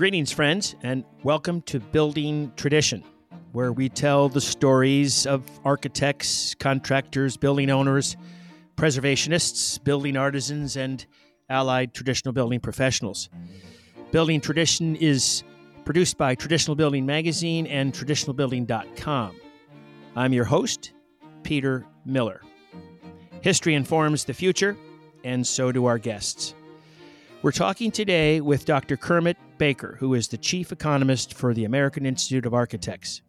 Greetings, friends, and welcome to Building Tradition, where we tell the stories of architects, contractors, building owners, preservationists, building artisans, and allied traditional building professionals. Building Tradition is produced by Traditional Building Magazine and TraditionalBuilding.com. I'm your host, Peter Miller. History informs the future, and so do our guests. We're talking today with Dr. Kermit Baker, who is the chief economist for the American Institute of Architects.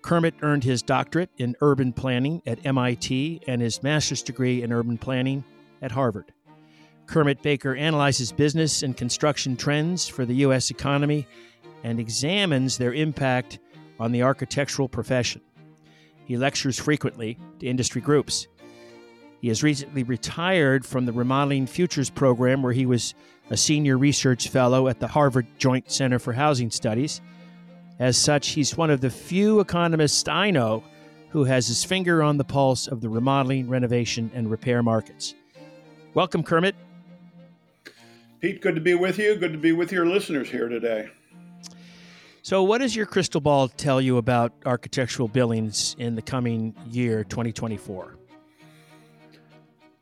Kermit earned his doctorate in urban planning at MIT and his master's degree in urban planning at Harvard. Kermit Baker analyzes business and construction trends for the U.S. economy and examines their impact on the architectural profession. He lectures frequently to industry groups. He has recently retired from the Remodeling Futures program, where he was a senior research fellow at the Harvard Joint Center for Housing Studies. As such, he's one of the few economists I know who has his finger on the pulse of the remodeling, renovation, and repair markets. Welcome, Kermit. Pete, good to be with you. Good to be with your listeners here today. So, what does your crystal ball tell you about architectural billings in the coming year, 2024?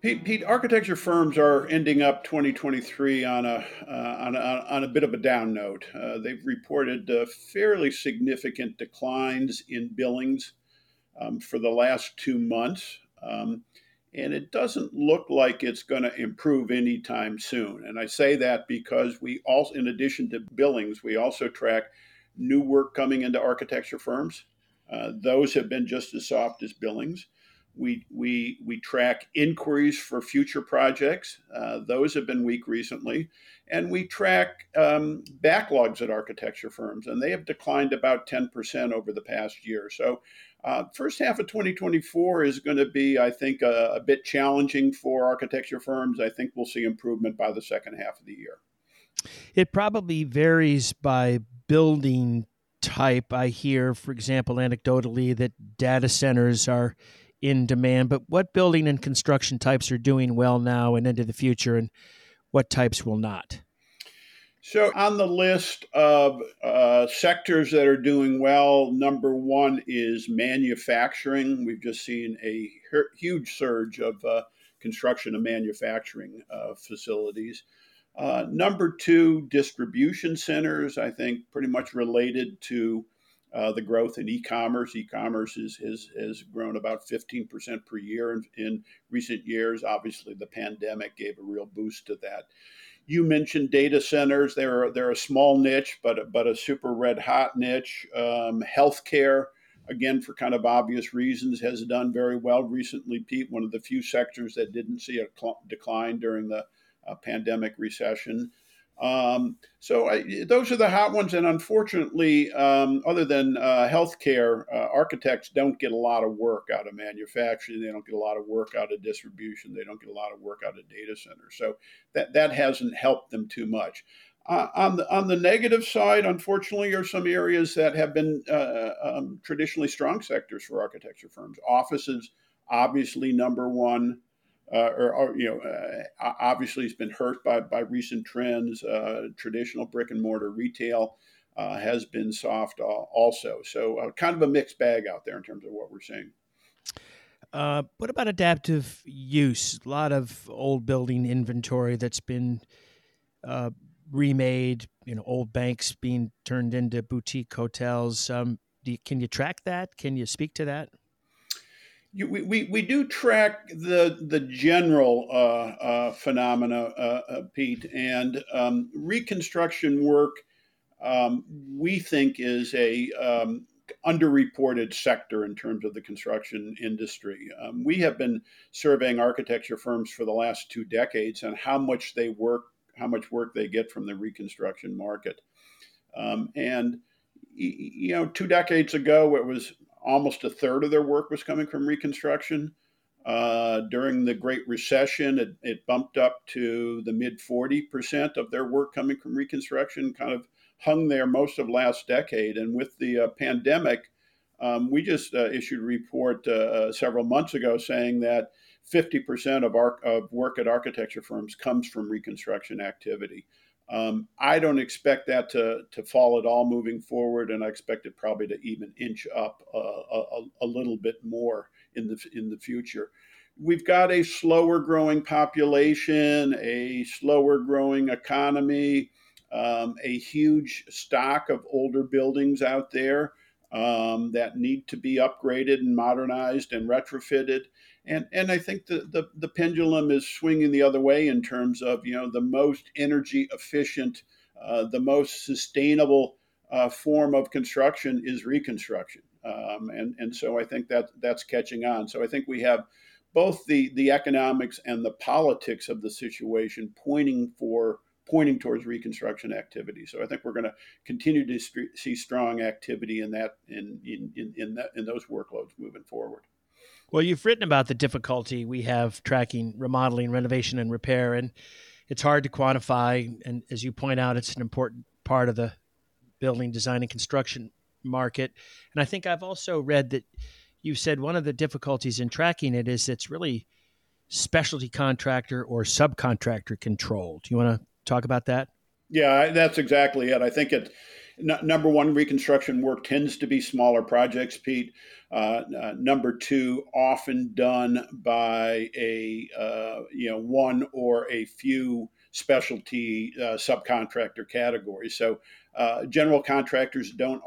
Pete, Pete, architecture firms are ending up 2023 on a uh, on, a, on a bit of a down note. Uh, they've reported uh, fairly significant declines in billings um, for the last two months, um, and it doesn't look like it's going to improve anytime soon. And I say that because we also, in addition to billings, we also track new work coming into architecture firms. Uh, those have been just as soft as billings. We, we, we track inquiries for future projects. Uh, those have been weak recently. And we track um, backlogs at architecture firms, and they have declined about 10% over the past year. So, uh, first half of 2024 is going to be, I think, a, a bit challenging for architecture firms. I think we'll see improvement by the second half of the year. It probably varies by building type. I hear, for example, anecdotally, that data centers are in demand, but what building and construction types are doing well now and into the future, and what types will not? So, on the list of uh, sectors that are doing well, number one is manufacturing. We've just seen a huge surge of uh, construction and manufacturing uh, facilities. Uh, number two, distribution centers, I think pretty much related to uh, the growth in e-commerce. E-commerce is, is, has grown about 15% per year in, in, recent years. Obviously, the pandemic gave a real boost to that. You mentioned data centers. They're, they're a small niche, but, but a super red hot niche. Um, healthcare, again, for kind of obvious reasons, has done very well recently, Pete. One of the few sectors that didn't see a cl- decline during the uh, pandemic recession. Um, so I, those are the hot ones, and unfortunately, um, other than uh, healthcare, uh, architects don't get a lot of work out of manufacturing. They don't get a lot of work out of distribution. They don't get a lot of work out of data centers. So that that hasn't helped them too much. Uh, on the on the negative side, unfortunately, are some areas that have been uh, um, traditionally strong sectors for architecture firms. Offices, obviously, number one uh, or, or, you know, uh, obviously it's been hurt by, by recent trends. Uh, traditional brick and mortar retail uh, has been soft also. So uh, kind of a mixed bag out there in terms of what we're seeing. Uh, what about adaptive use? A lot of old building inventory that's been remade. You know, old banks being turned into boutique hotels. Um, you, can you track that? Can you speak to that? We, we, we do track the the general uh, uh, phenomena, uh, uh Pete, and um, reconstruction work. Um, we think is a um, underreported sector in terms of the construction industry. Um, we have been surveying architecture firms for the last two decades on how much they work, how much work they get from the reconstruction market, um, and you know, two decades ago, it was almost a third of their work was coming from reconstruction. Uh, during the Great Recession, it, it bumped up to the mid 40% of their work coming from reconstruction, kind of hung there most of last decade. And with the uh, pandemic, um, we just uh, issued a report uh, uh, several months ago saying that 50% of, our, of work at architecture firms comes from reconstruction activity. Um, I don't expect that to, to fall at all moving forward, and I expect it probably to even inch up uh, a, a, little bit more in the in the future. We've got a slower growing population, a slower growing economy, um, a huge stock of older buildings out there um, that need to be upgraded and modernized and retrofitted and and I think the, the, the pendulum is swinging the other way in terms of you know the most energy efficient, uh, the most sustainable uh, form of construction is reconstruction, um, and and so I think that that's catching on. So I think we have both the the economics and the politics of the situation pointing for pointing towards reconstruction activity. So I think we're going to continue to see strong activity in that in in in in, that, in those workloads moving forward. Well, you've written about the difficulty we have tracking remodeling, renovation, and repair, and it's hard to quantify. And as you point out, it's an important part of the building design and construction market. And I think I've also read that you said one of the difficulties in tracking it is it's really specialty contractor or subcontractor controlled. Do you want to talk about that? Yeah, that's exactly it. I think it number one, reconstruction work tends to be smaller projects, Pete. Uh, uh, number two, often done by a uh, you know one or a few specialty uh, subcontractor categories. So uh, general contractors don't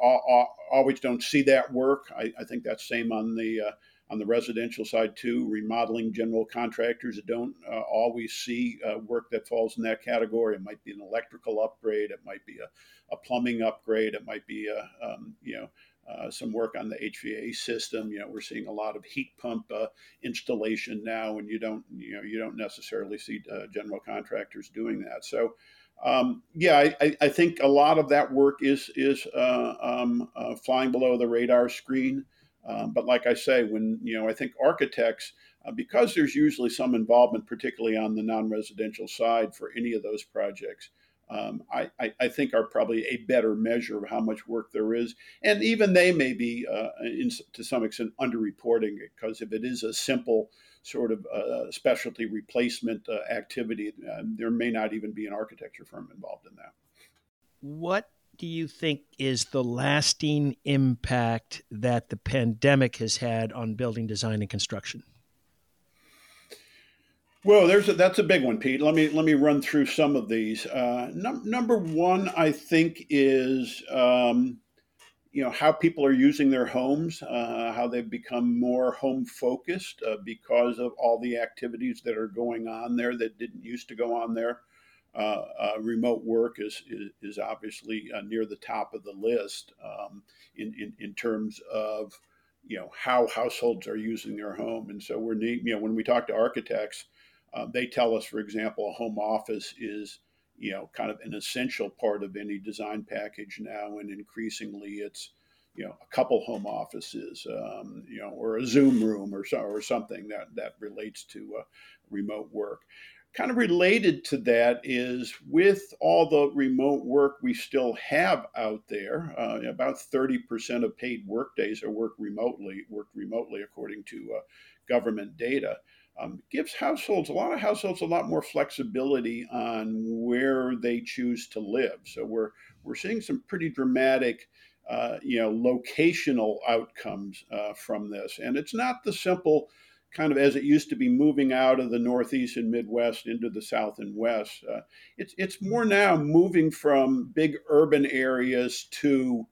always don't see that work. I, I think that's same on the uh, on the residential side too. Remodeling general contractors don't uh, always see uh, work that falls in that category. It might be an electrical upgrade, it might be a, a plumbing upgrade, it might be a um, you know. Uh, some work on the HVA system. You know, we're seeing a lot of heat pump uh, installation now, and you don't, you know, you don't necessarily see uh, general contractors doing that. So, um, yeah, I, I, think a lot of that work is is uh, um, uh, flying below the radar screen. Um, but like I say, when you know, I think architects, uh, because there's usually some involvement, particularly on the non-residential side for any of those projects. Um, I, I, I, think are probably a better measure of how much work there is, and even they may be uh, in, to some extent underreporting it because if it is a simple sort of uh, specialty replacement uh, activity, uh, there may not even be an architecture firm involved in that. What do you think is the lasting impact that the pandemic has had on building design and construction? Well, there's a, that's a big one, Pete. Let me let me run through some of these. Uh, num- number one, I think, is um, you know how people are using their homes, uh, how they've become more home focused uh, because of all the activities that are going on there that didn't used to go on there. Uh, uh, remote work is, is, is obviously uh, near the top of the list um, in, in, in terms of you know how households are using their home. And so we're need, you know when we talk to architects, uh, they tell us, for example, a home office is you know kind of an essential part of any design package now, and increasingly it's you know a couple home offices, um, you know, or a Zoom room or so, or something that that relates to uh, remote work kind of related to that is with all the remote work we still have out there, uh, about 30% of paid workdays are worked remotely, worked remotely according to uh, government data. Um, gives households a lot of households a lot more flexibility on where they choose to live. So we're we're seeing some pretty dramatic, uh, you know, locational outcomes uh, from this, and it's not the simple kind of as it used to be moving out of the Northeast and Midwest into the South and West. Uh, it's it's more now moving from big urban areas to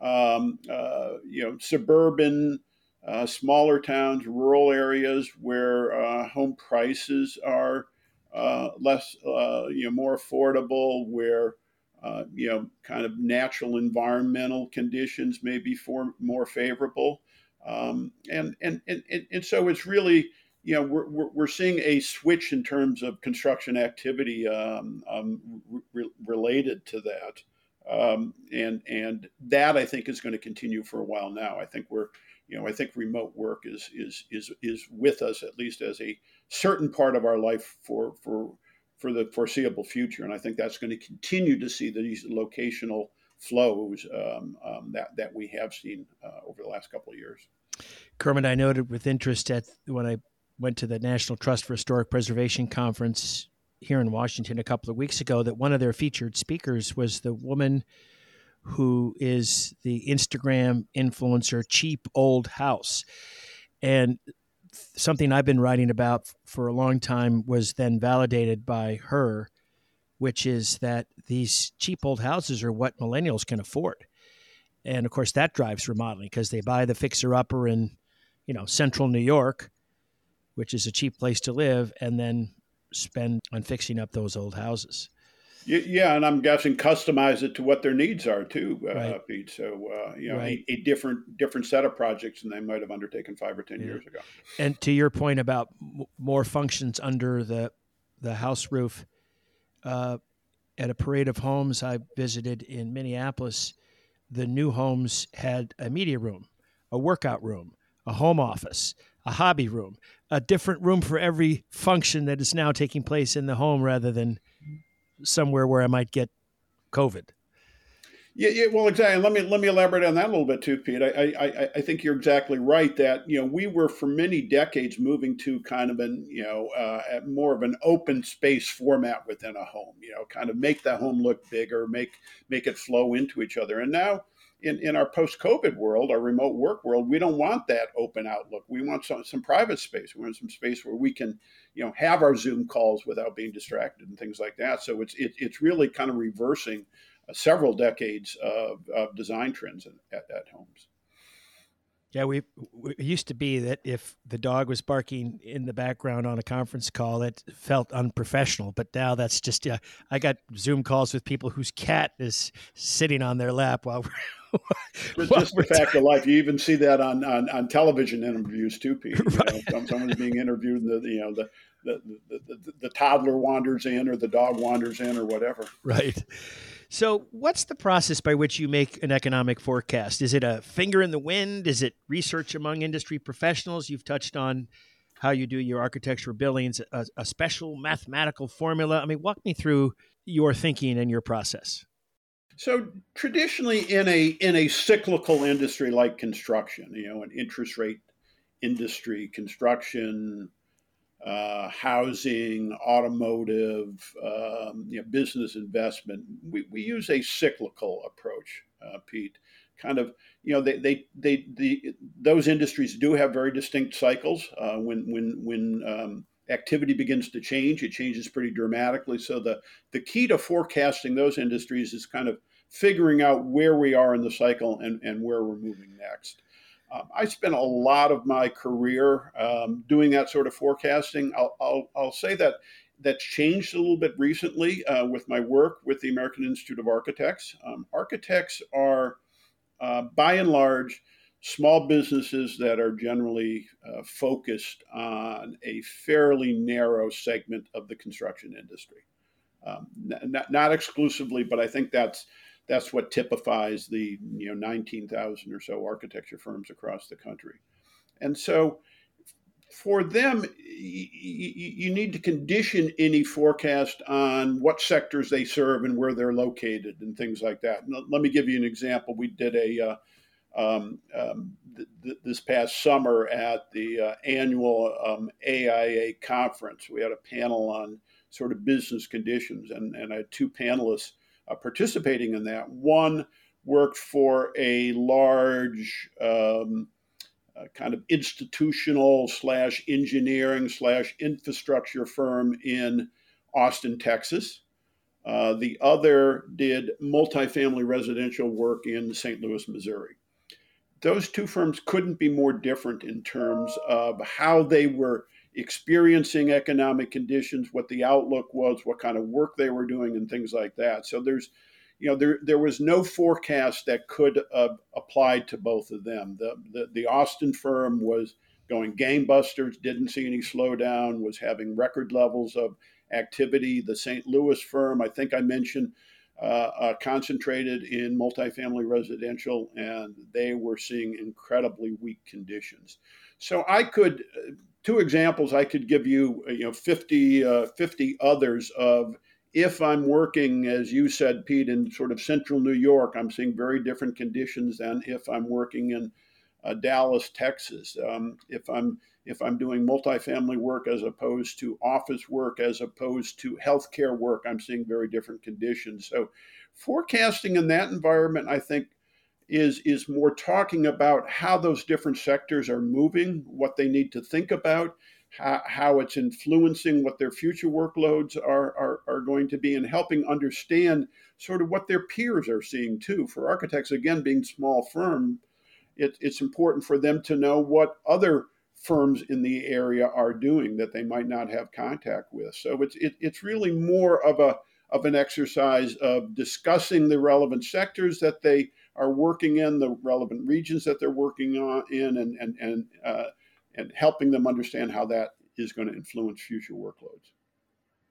um, uh, you know suburban, uh, smaller towns, rural areas where uh, home prices are uh, less uh, you know more affordable, where you know kind of natural environmental conditions may be for, more favorable. Um, and, and, and, and so it's really, you know, we're, we're, we're seeing a switch in terms of construction activity um, um, re- related to that. Um, and, and that I think is going to continue for a while now. I think we're, you know, I think remote work is, is, is, is with us at least as a certain part of our life for, for, for the foreseeable future. And I think that's going to continue to see these locational flows um, um, that that we have seen uh, over the last couple of years. Kermit, I noted with interest at when I went to the National Trust for Historic Preservation conference here in Washington a couple of weeks ago that one of their featured speakers was the woman who is the Instagram influencer Cheap Old House. And something I've been writing about for a long time was then validated by her, which is that these cheap old houses are what millennials can afford. And of course, that drives remodeling because they buy the fixer upper in, you know, central New York, which is a cheap place to live, and then spend on fixing up those old houses. Yeah, and I'm guessing customize it to what their needs are too, uh, right. Pete. So uh, you know, right. a, a, different different set of projects than they might have undertaken five or ten yeah. years ago. And to your point about m- more functions under the the house roof, uh, at a parade of homes I visited in Minneapolis, the new homes had a media room, a workout room, a home office, a hobby room, a different room for every function that is now taking place in the home rather than somewhere where I might get COVID. Yeah, yeah, well, exactly. Let me let me elaborate on that a little bit too, Pete. I, I I think you're exactly right that you know we were for many decades moving to kind of an you know uh, more of an open space format within a home. You know, kind of make the home look bigger, make make it flow into each other. And now in, in our post-COVID world, our remote work world, we don't want that open outlook. We want some, some private space. We want some space where we can, you know, have our Zoom calls without being distracted and things like that. So it's it, it's really kind of reversing several decades of, of design trends at, at homes. Yeah, we it used to be that if the dog was barking in the background on a conference call, it felt unprofessional. But now that's just yeah. I got Zoom calls with people whose cat is sitting on their lap while we're just, the fact of life. You even see that on, on, on television interviews too, Pete. Right. Know, someone's being interviewed, and the you know the the, the, the, the toddler wanders in, or the dog wanders in, or whatever. Right. So, what's the process by which you make an economic forecast? Is it a finger in the wind? Is it research among industry professionals? You've touched on how you do your architecture billings, a, a special mathematical formula. I mean, walk me through your thinking and your process. So traditionally, in a in a cyclical industry like construction, you know, an interest rate industry, construction, uh, housing, automotive, um, you know, business investment. We, we use a cyclical approach, uh, Pete. Kind of, you know, they, they, they, the, those industries do have very distinct cycles. Uh, when, when, when um, activity begins to change, it changes pretty dramatically. So the, the key to forecasting those industries is kind of figuring out where we are in the cycle and, and where we're moving next. Um, I spent a lot of my career um, doing that sort of forecasting. I'll, I'll, I'll, say that that's changed a little bit recently uh, with my work with the American Institute of Architects. Um, architects are, uh, by and large, small businesses that are generally uh, focused on a fairly narrow segment of the construction industry. Um, not, not exclusively, but I think that's that's what typifies the you know 19,000 or so architecture firms across the country. And so for them, you need to condition any forecast on what sectors they serve and where they're located and things like that. let me give you an example. We did a uh, um, um, th- th- this past summer at the uh, annual um, AIA conference. We had a panel on sort of business conditions, and, and I had two panelists uh, participating in that. One worked for a large um, uh, kind of institutional slash engineering slash infrastructure firm in Austin, Texas. Uh, the other did multifamily residential work in St. Louis, Missouri. Those two firms couldn't be more different in terms of how they were experiencing economic conditions, what the outlook was, what kind of work they were doing, and things like that. So there's, you know, there there was no forecast that could uh, apply to both of them. The, the the Austin firm was going gangbusters, didn't see any slowdown, was having record levels of activity. The St. Louis firm, I think I mentioned. Uh, uh, concentrated in multifamily residential, and they were seeing incredibly weak conditions. So I could two examples I could give you, uh, you know, 50, uh, 50 others of if I'm working, as you said, Pete, in sort of central New York, I'm seeing very different conditions than if I'm working in uh, Dallas, Texas. Um, if I'm if I'm doing multifamily work as opposed to office work, as opposed to healthcare work, I'm seeing very different conditions. So, forecasting in that environment, I think, is is more talking about how those different sectors are moving, what they need to think about, how, how it's influencing what their future workloads are, are are going to be, and helping understand sort of what their peers are seeing too. For architects, again, being small firm, it, it's important for them to know what other firms in the area are doing that they might not have contact with. So it's it, it's really more of a of an exercise of discussing the relevant sectors that they are working in, the relevant regions that they're working on in, and and and uh, and helping them understand how that is going to influence future workloads.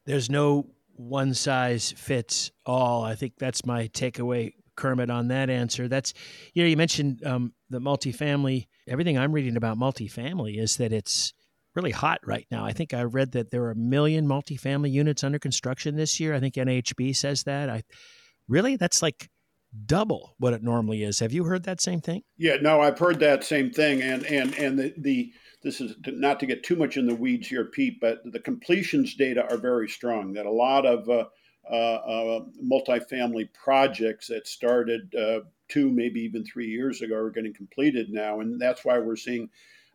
There's no one size fits all. I think that's my takeaway, Kermit, on that answer. That's you know you mentioned um, the multifamily. Everything I'm reading about multifamily is that it's really hot right now. I think I read that there are a million multifamily units under construction this year. I think NHB says that. I really that's like double what it normally is. Have you heard that same thing? Yeah, no, I've heard that same thing, and and and the the this is not to get too much in the weeds here, Pete, but the completions data are very strong. That a lot of uh, uh, uh, multifamily projects that started uh, two, maybe even three years ago are getting completed now, and that's why we're seeing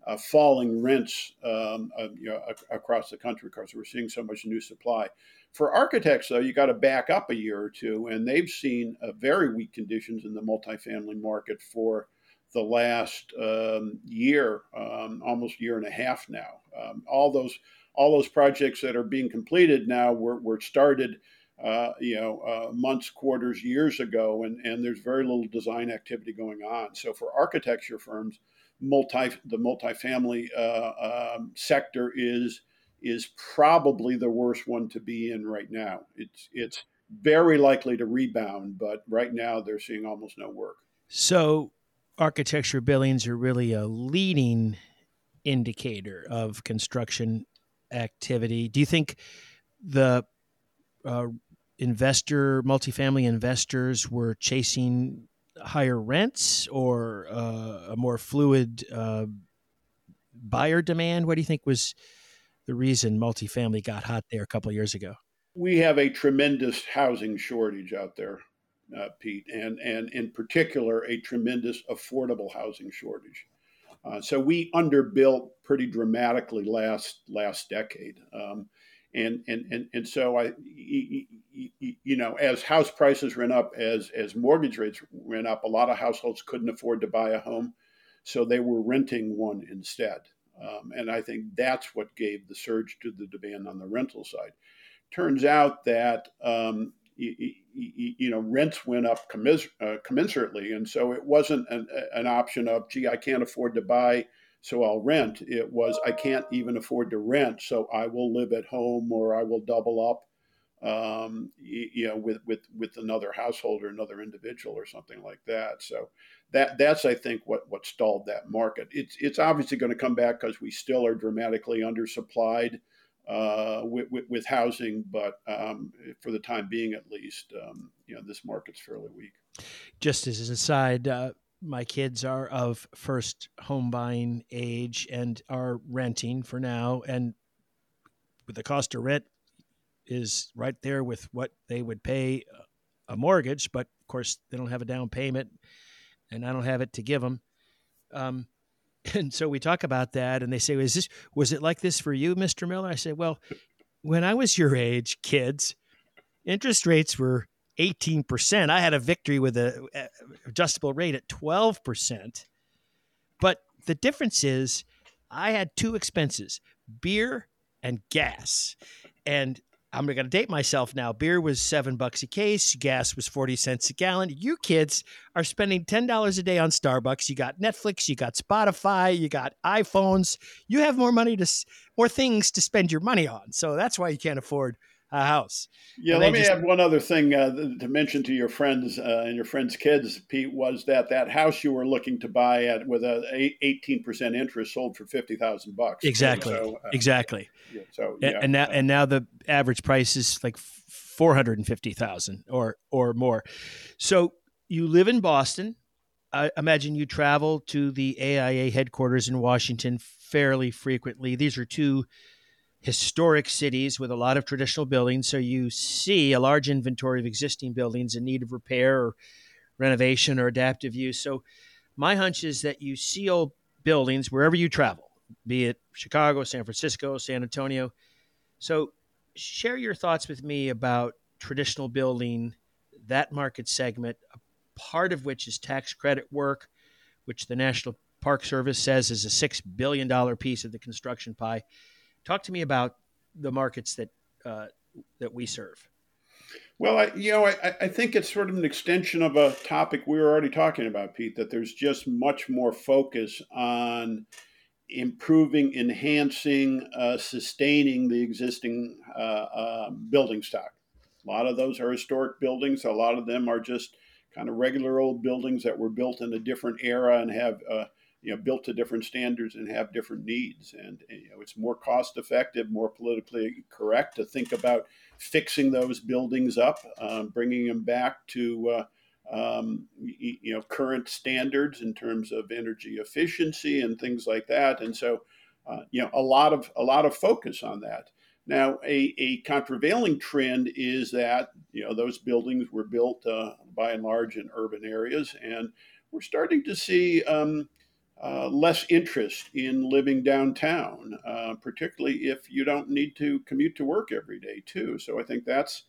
uh, falling rents um, uh, you know, across the country because we're seeing so much new supply. For architects, though, you got to back up a year or two, and they've seen uh, very weak conditions in the multifamily market for the last um, year, um, almost year and a half now. Um, all those all those projects that are being completed now were, were started, uh, you know, uh, months, quarters, years ago, and, and there's very little design activity going on. So for architecture firms, multi the multifamily uh, um, sector is is probably the worst one to be in right now. It's it's very likely to rebound, but right now they're seeing almost no work. So architecture billings are really a leading indicator of construction activity. Do you think the uh, investor, multifamily investors, were chasing higher rents or uh, a more fluid uh, buyer demand? What do you think was the reason multifamily got hot there a couple years ago? We have a tremendous housing shortage out there, uh, Pete, and, and in particular, a tremendous affordable housing shortage. Uh, so we underbuilt pretty dramatically last last decade. Um, and and and and so I, you know, as house prices went up, as as mortgage rates went up, a lot of households couldn't afford to buy a home, so they were renting one instead. Um, and I think that's what gave the surge to the demand on the rental side. Turns out that um, you, you, know rents went up commis- uh, commensurately, and so it wasn't an, an option of gee, I can't afford to buy so I'll rent. It was I can't even afford to rent, so I will live at home or I will double up, um, you, know, with with with another household or another individual or something like that. So that that's I think what what stalled that market. It's it's obviously going to come back because we still are dramatically undersupplied. Uh, with, with, with, housing, but um, for the time being, at least, um, you know, this market's fairly weak. Just as an aside, uh, my kids are of first home buying age and are renting for now. And the cost of rent is right there with what they would pay a mortgage but of course they don't have a down payment and i don't have it to give them um, and so we talk about that and they say was this was it like this for you mr miller? I say well when i was your age kids interest rates were 18%. I had a victory with a adjustable rate at 12%. But the difference is I had two expenses, beer and gas. And I'm going to date myself now. Beer was 7 bucks a case, gas was 40 cents a gallon. You kids are spending $10 a day on Starbucks. You got Netflix, you got Spotify, you got iPhones. You have more money to more things to spend your money on. So that's why you can't afford a house. Yeah, let me just... add one other thing uh, to mention to your friends uh, and your friends' kids, Pete, was that that house you were looking to buy at with a eighteen percent interest sold for fifty thousand bucks. Exactly, so, uh, exactly. Yeah, so yeah, and now and now the average price is like four hundred and fifty thousand or or more. So you live in Boston. I imagine you travel to the AIA headquarters in Washington fairly frequently. These are two historic cities with a lot of traditional buildings. So you see a large inventory of existing buildings in need of repair or renovation or adaptive use. So my hunch is that you see old buildings wherever you travel, be it Chicago, San Francisco, San Antonio. So share your thoughts with me about traditional building, that market segment, a part of which is tax credit work, which the National Park Service says is a $6 billion piece of the construction pie Talk to me about the markets that uh, that we serve. Well, I, you know, I, I think it's sort of an extension of a topic we were already talking about, Pete. That there's just much more focus on improving, enhancing, uh, sustaining the existing uh, uh, building stock. A lot of those are historic buildings. A lot of them are just kind of regular old buildings that were built in a different era and have uh, you know built to different standards and have different needs. And you know it's more cost effective more politically correct to think about fixing those buildings up um, bringing them back to uh, um, you know current standards in terms of energy efficiency and things like that. And so uh, you know a lot of a lot of focus on that. Now a, a contravailing trend is that you know those buildings were built uh, by and large in urban areas. And we're starting to see um, uh, less interest in living downtown, uh, particularly if you don't need to commute to work every day too. So I think that's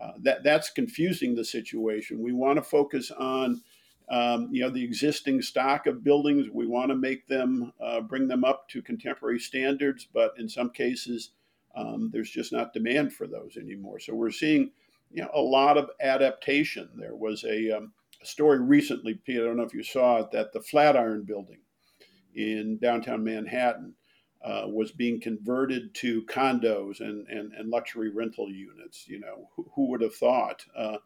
uh, that that's confusing the situation. We want to focus on um, you know the existing stock of buildings. We want to make them uh, bring them up to contemporary standards, but in some cases um, there's just not demand for those anymore. So we're seeing you know a lot of adaptation. There was a um, story recently, Pete. I don't know if you saw it, that the Flatiron Building in downtown Manhattan uh, was being converted to condos and, and, and luxury rental units. You know, who, who would have thought, uh,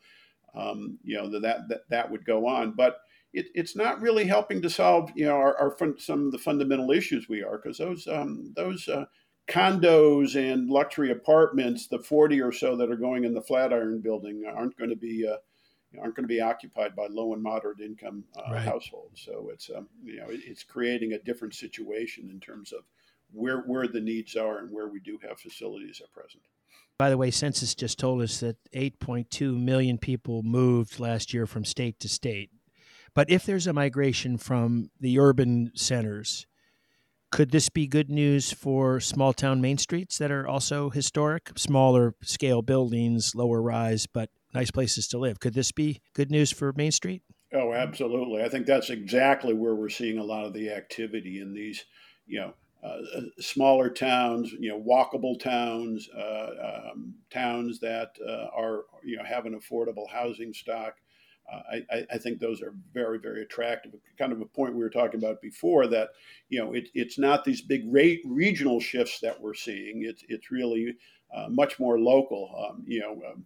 um, you know, that, that that would go on? But it, it's not really helping to solve, you know, our, our fun, some of the fundamental issues we are because those um, those uh, condos and luxury apartments, the 40 or so that are going in the Flatiron building, aren't going to be uh, aren't going to be occupied by low and moderate income uh, right. households. So it's um, you know it's creating a different situation in terms of where where the needs are and where we do have facilities at present. By the way, census just told us that 8.2 million people moved last year from state to state. But if there's a migration from the urban centers, could this be good news for small town main streets that are also historic, smaller scale buildings, lower rise, but nice places to live. Could this be good news for Main Street? Oh, absolutely. I think that's exactly where we're seeing a lot of the activity in these, you know, uh, smaller towns, you know, walkable towns, uh, um, towns that uh, are, you know, have an affordable housing stock. Uh, I, I, think those are very, very attractive. Kind of a point we were talking about before that, you know, it, it's not these big rate regional shifts that we're seeing. It's it's really uh, much more local. Um, you know, um,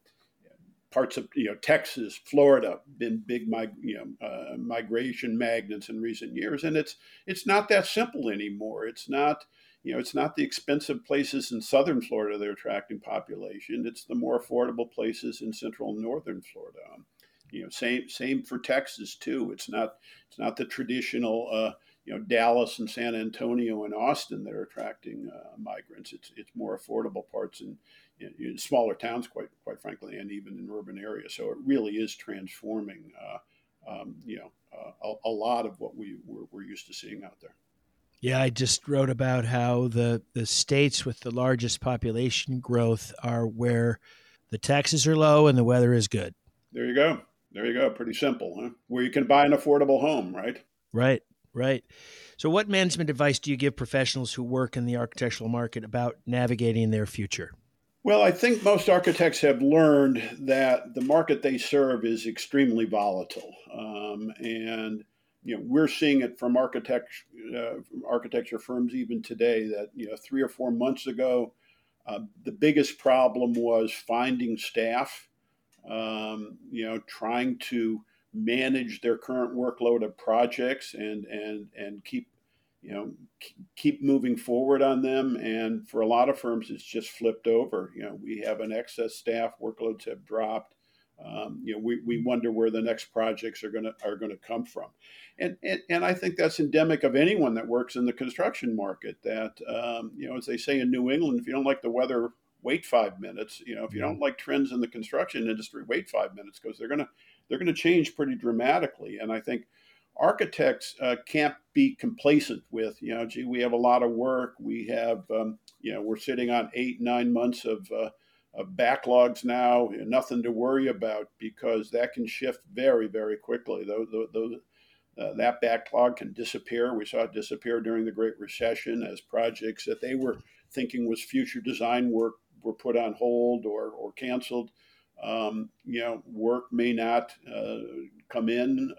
parts of you know Texas, Florida, been big mig- you know uh, migration magnets in recent years, and it's it's not that simple anymore. It's not you know it's not the expensive places in southern Florida that are attracting population. It's the more affordable places in central and northern Florida. Um, you know, same same for Texas too. It's not it's not the traditional. Uh, you know Dallas and San Antonio and Austin that are attracting uh, migrants. It's it's more affordable parts in, in, in, smaller towns, quite quite frankly, and even in urban areas. So it really is transforming, uh, um, you know, uh, a, a, lot of what we we're, we're, used to seeing out there. Yeah, I just wrote about how the the states with the largest population growth are where the taxes are low and the weather is good. There you go. There you go. Pretty simple, huh? Where you can buy an affordable home, right? Right. Right. So, what management advice do you give professionals who work in the architectural market about navigating their future? Well, I think most architects have learned that the market they serve is extremely volatile, um, and you know we're seeing it from architect uh, architecture firms even today. That you know three or four months ago, uh, the biggest problem was finding staff. Um, you know, trying to manage their current workload of projects and and and keep you know keep moving forward on them and for a lot of firms it's just flipped over you know we have an excess staff workloads have dropped um, you know, we, we wonder where the next projects are going to are going to come from, and, and and I think that's endemic of anyone that works in the construction market. That um, you know, as they say in New England, if you don't like the weather, wait five minutes. You know, if you don't like trends in the construction industry, wait five minutes because they're gonna they're gonna change pretty dramatically. And I think architects uh, can't be complacent with you know, gee, we have a lot of work. We have um, you know, we're sitting on eight nine months of uh, of backlogs now, nothing to worry about because that can shift very, very quickly. Those, those, uh, that backlog can disappear. We saw it disappear during the Great Recession as projects that they were thinking was future design work were put on hold or, or canceled. Um, you know, work may not uh, come in.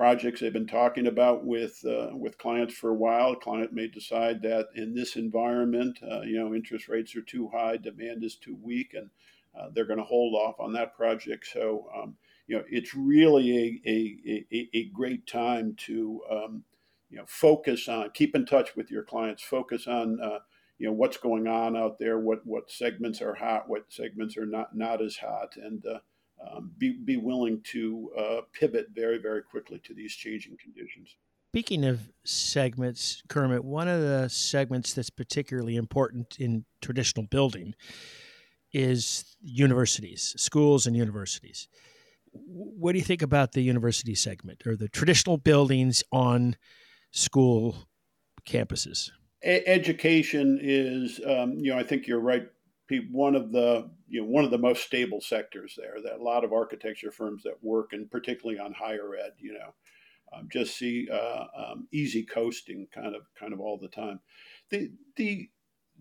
Projects they've been talking about with uh, with clients for a while. A client may decide that in this environment, uh, you know, interest rates are too high, demand is too weak, and uh, they're going to hold off on that project. So, um, you know, it's really a, a, a, a great time to, um, you know, focus on, keep in touch with your clients, focus on, uh, you know, what's going on out there, what, what segments are hot, what segments are not, not as hot, and, uh, um, be, be willing to uh, pivot very, very quickly to these changing conditions. Speaking of segments, Kermit, one of the segments that's particularly important in traditional building is universities, schools, and universities. What do you think about the university segment or the traditional buildings on school campuses? education is, um, you know, I think you're right one of the you know one of the most stable sectors there. That a lot of architecture firms that work, and particularly on higher ed, you know, um, just see uh, um, easy coasting kind of kind of all the time. The the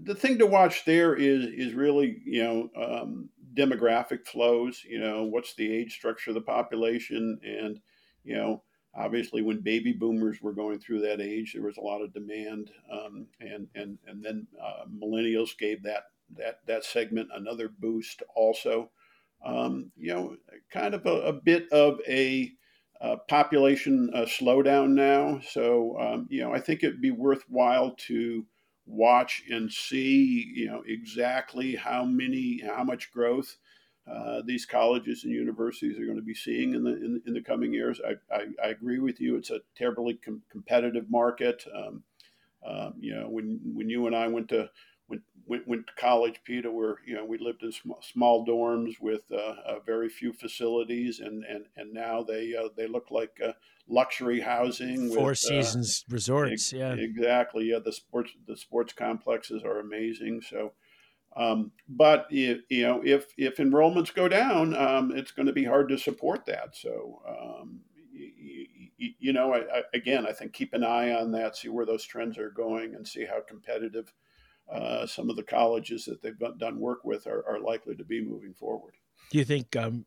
the thing to watch there is is really you know um, demographic flows. You know, what's the age structure of the population, and you know obviously when baby boomers were going through that age there was a lot of demand um, and and and then uh, millennials gave that that that segment another boost also. Um, you know, kind of a, a bit of a uh, population uh, slowdown now. So um, you know, I think it'd be worthwhile to watch and see you know exactly how many how much growth uh, these colleges and universities are going to be seeing in the in, in the coming years. I, I, I, agree with you. It's a terribly com- competitive market. Um, um, you know, when when you and I went to went, went, went to college, Peter, where you know we lived in small, small dorms with uh, uh, very few facilities, and and and now they uh, they look like uh, luxury housing. Four with, seasons resorts, yeah, exactly. Yeah, the sports the sports complexes are amazing. So. Um, but if, you know, if if enrollments go down, um, it's going to be hard to support that. So, um, you, you know, I, I, again, I think keep an eye on that, see where those trends are going, and see how competitive uh, some of the colleges that they've done work with are, are likely to be moving forward. Do you think um,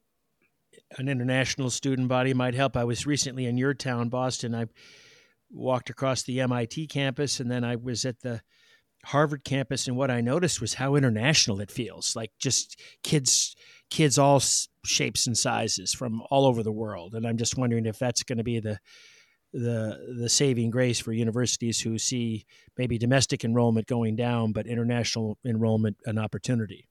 an international student body might help? I was recently in your town, Boston. I walked across the MIT campus, and then I was at the Harvard campus, and what I noticed was how international it feels. Like just kids, kids all shapes and sizes from all over the world. And I'm just wondering if that's going to be the the the saving grace for universities who see maybe domestic enrollment going down, but international enrollment an opportunity.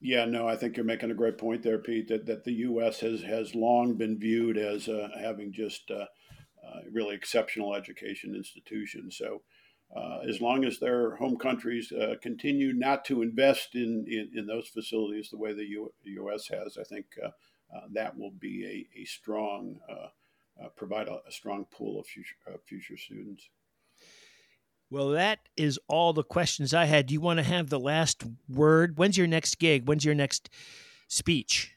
Yeah, no, I think you're making a great point there, Pete. That, that the U.S. has has long been viewed as uh, having just uh, uh, really exceptional education institutions. So, uh, as long as their home countries uh, continue not to invest in, in, in, those facilities the way the U- U.S. has, I think uh, that will be a, a strong uh, provide a, a, strong pool of future, uh, future students. Well, that is all the questions I had. Do you want to have the last word? When's your next gig? When's your next speech?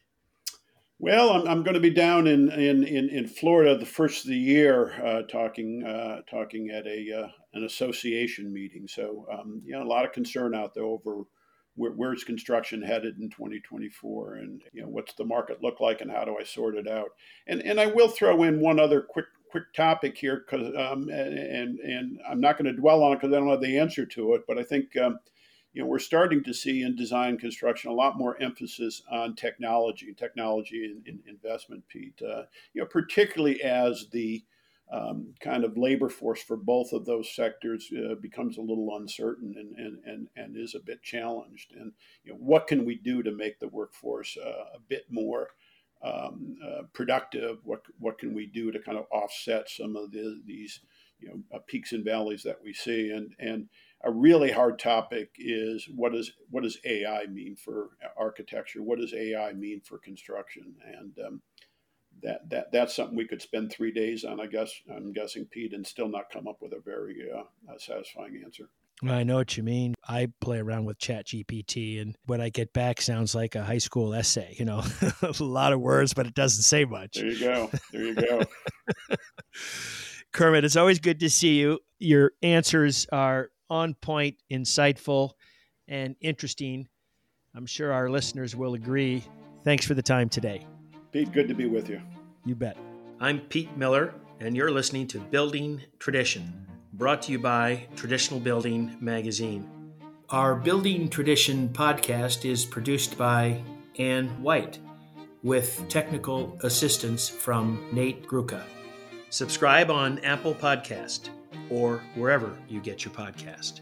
Well, I'm, I'm going to be down in, in, in, in Florida the first of the year, uh, talking uh, talking at a uh, an association meeting. So, um, you know, a lot of concern out there over where, where's construction headed in 2024 and you know what's the market look like and how do i sort it out? And and i will throw in one other quick quick topic here because um, and and i'm not going to dwell on it because i don't have the answer to it but i think um, you know we're starting to see in design construction a lot more emphasis on technology technology and, and investment pete uh, you know particularly as the um, kind of labor force for both of those sectors uh, becomes a little uncertain and, and, and, and is a bit challenged. And you know, what can we do to make the workforce uh, a bit more um, uh, productive? What what can we do to kind of offset some of the, these you know uh, peaks and valleys that we see? And and a really hard topic is what does what does AI mean for architecture? What does AI mean for construction? And um, that that that's something we could spend three days on. I guess I'm guessing Pete and still not come up with a very uh, satisfying answer. Well, I know what you mean. I play around with Chat GPT, and what I get back sounds like a high school essay. You know, a lot of words, but it doesn't say much. There you go. There you go. Kermit, it's always good to see you. Your answers are on point, insightful, and interesting. I'm sure our listeners will agree. Thanks for the time today. Pete, good to be with you. You bet. I'm Pete Miller, and you're listening to Building Tradition, brought to you by Traditional Building Magazine. Our Building Tradition podcast is produced by Ann White with technical assistance from Nate Gruka. Subscribe on Apple Podcast or wherever you get your podcast.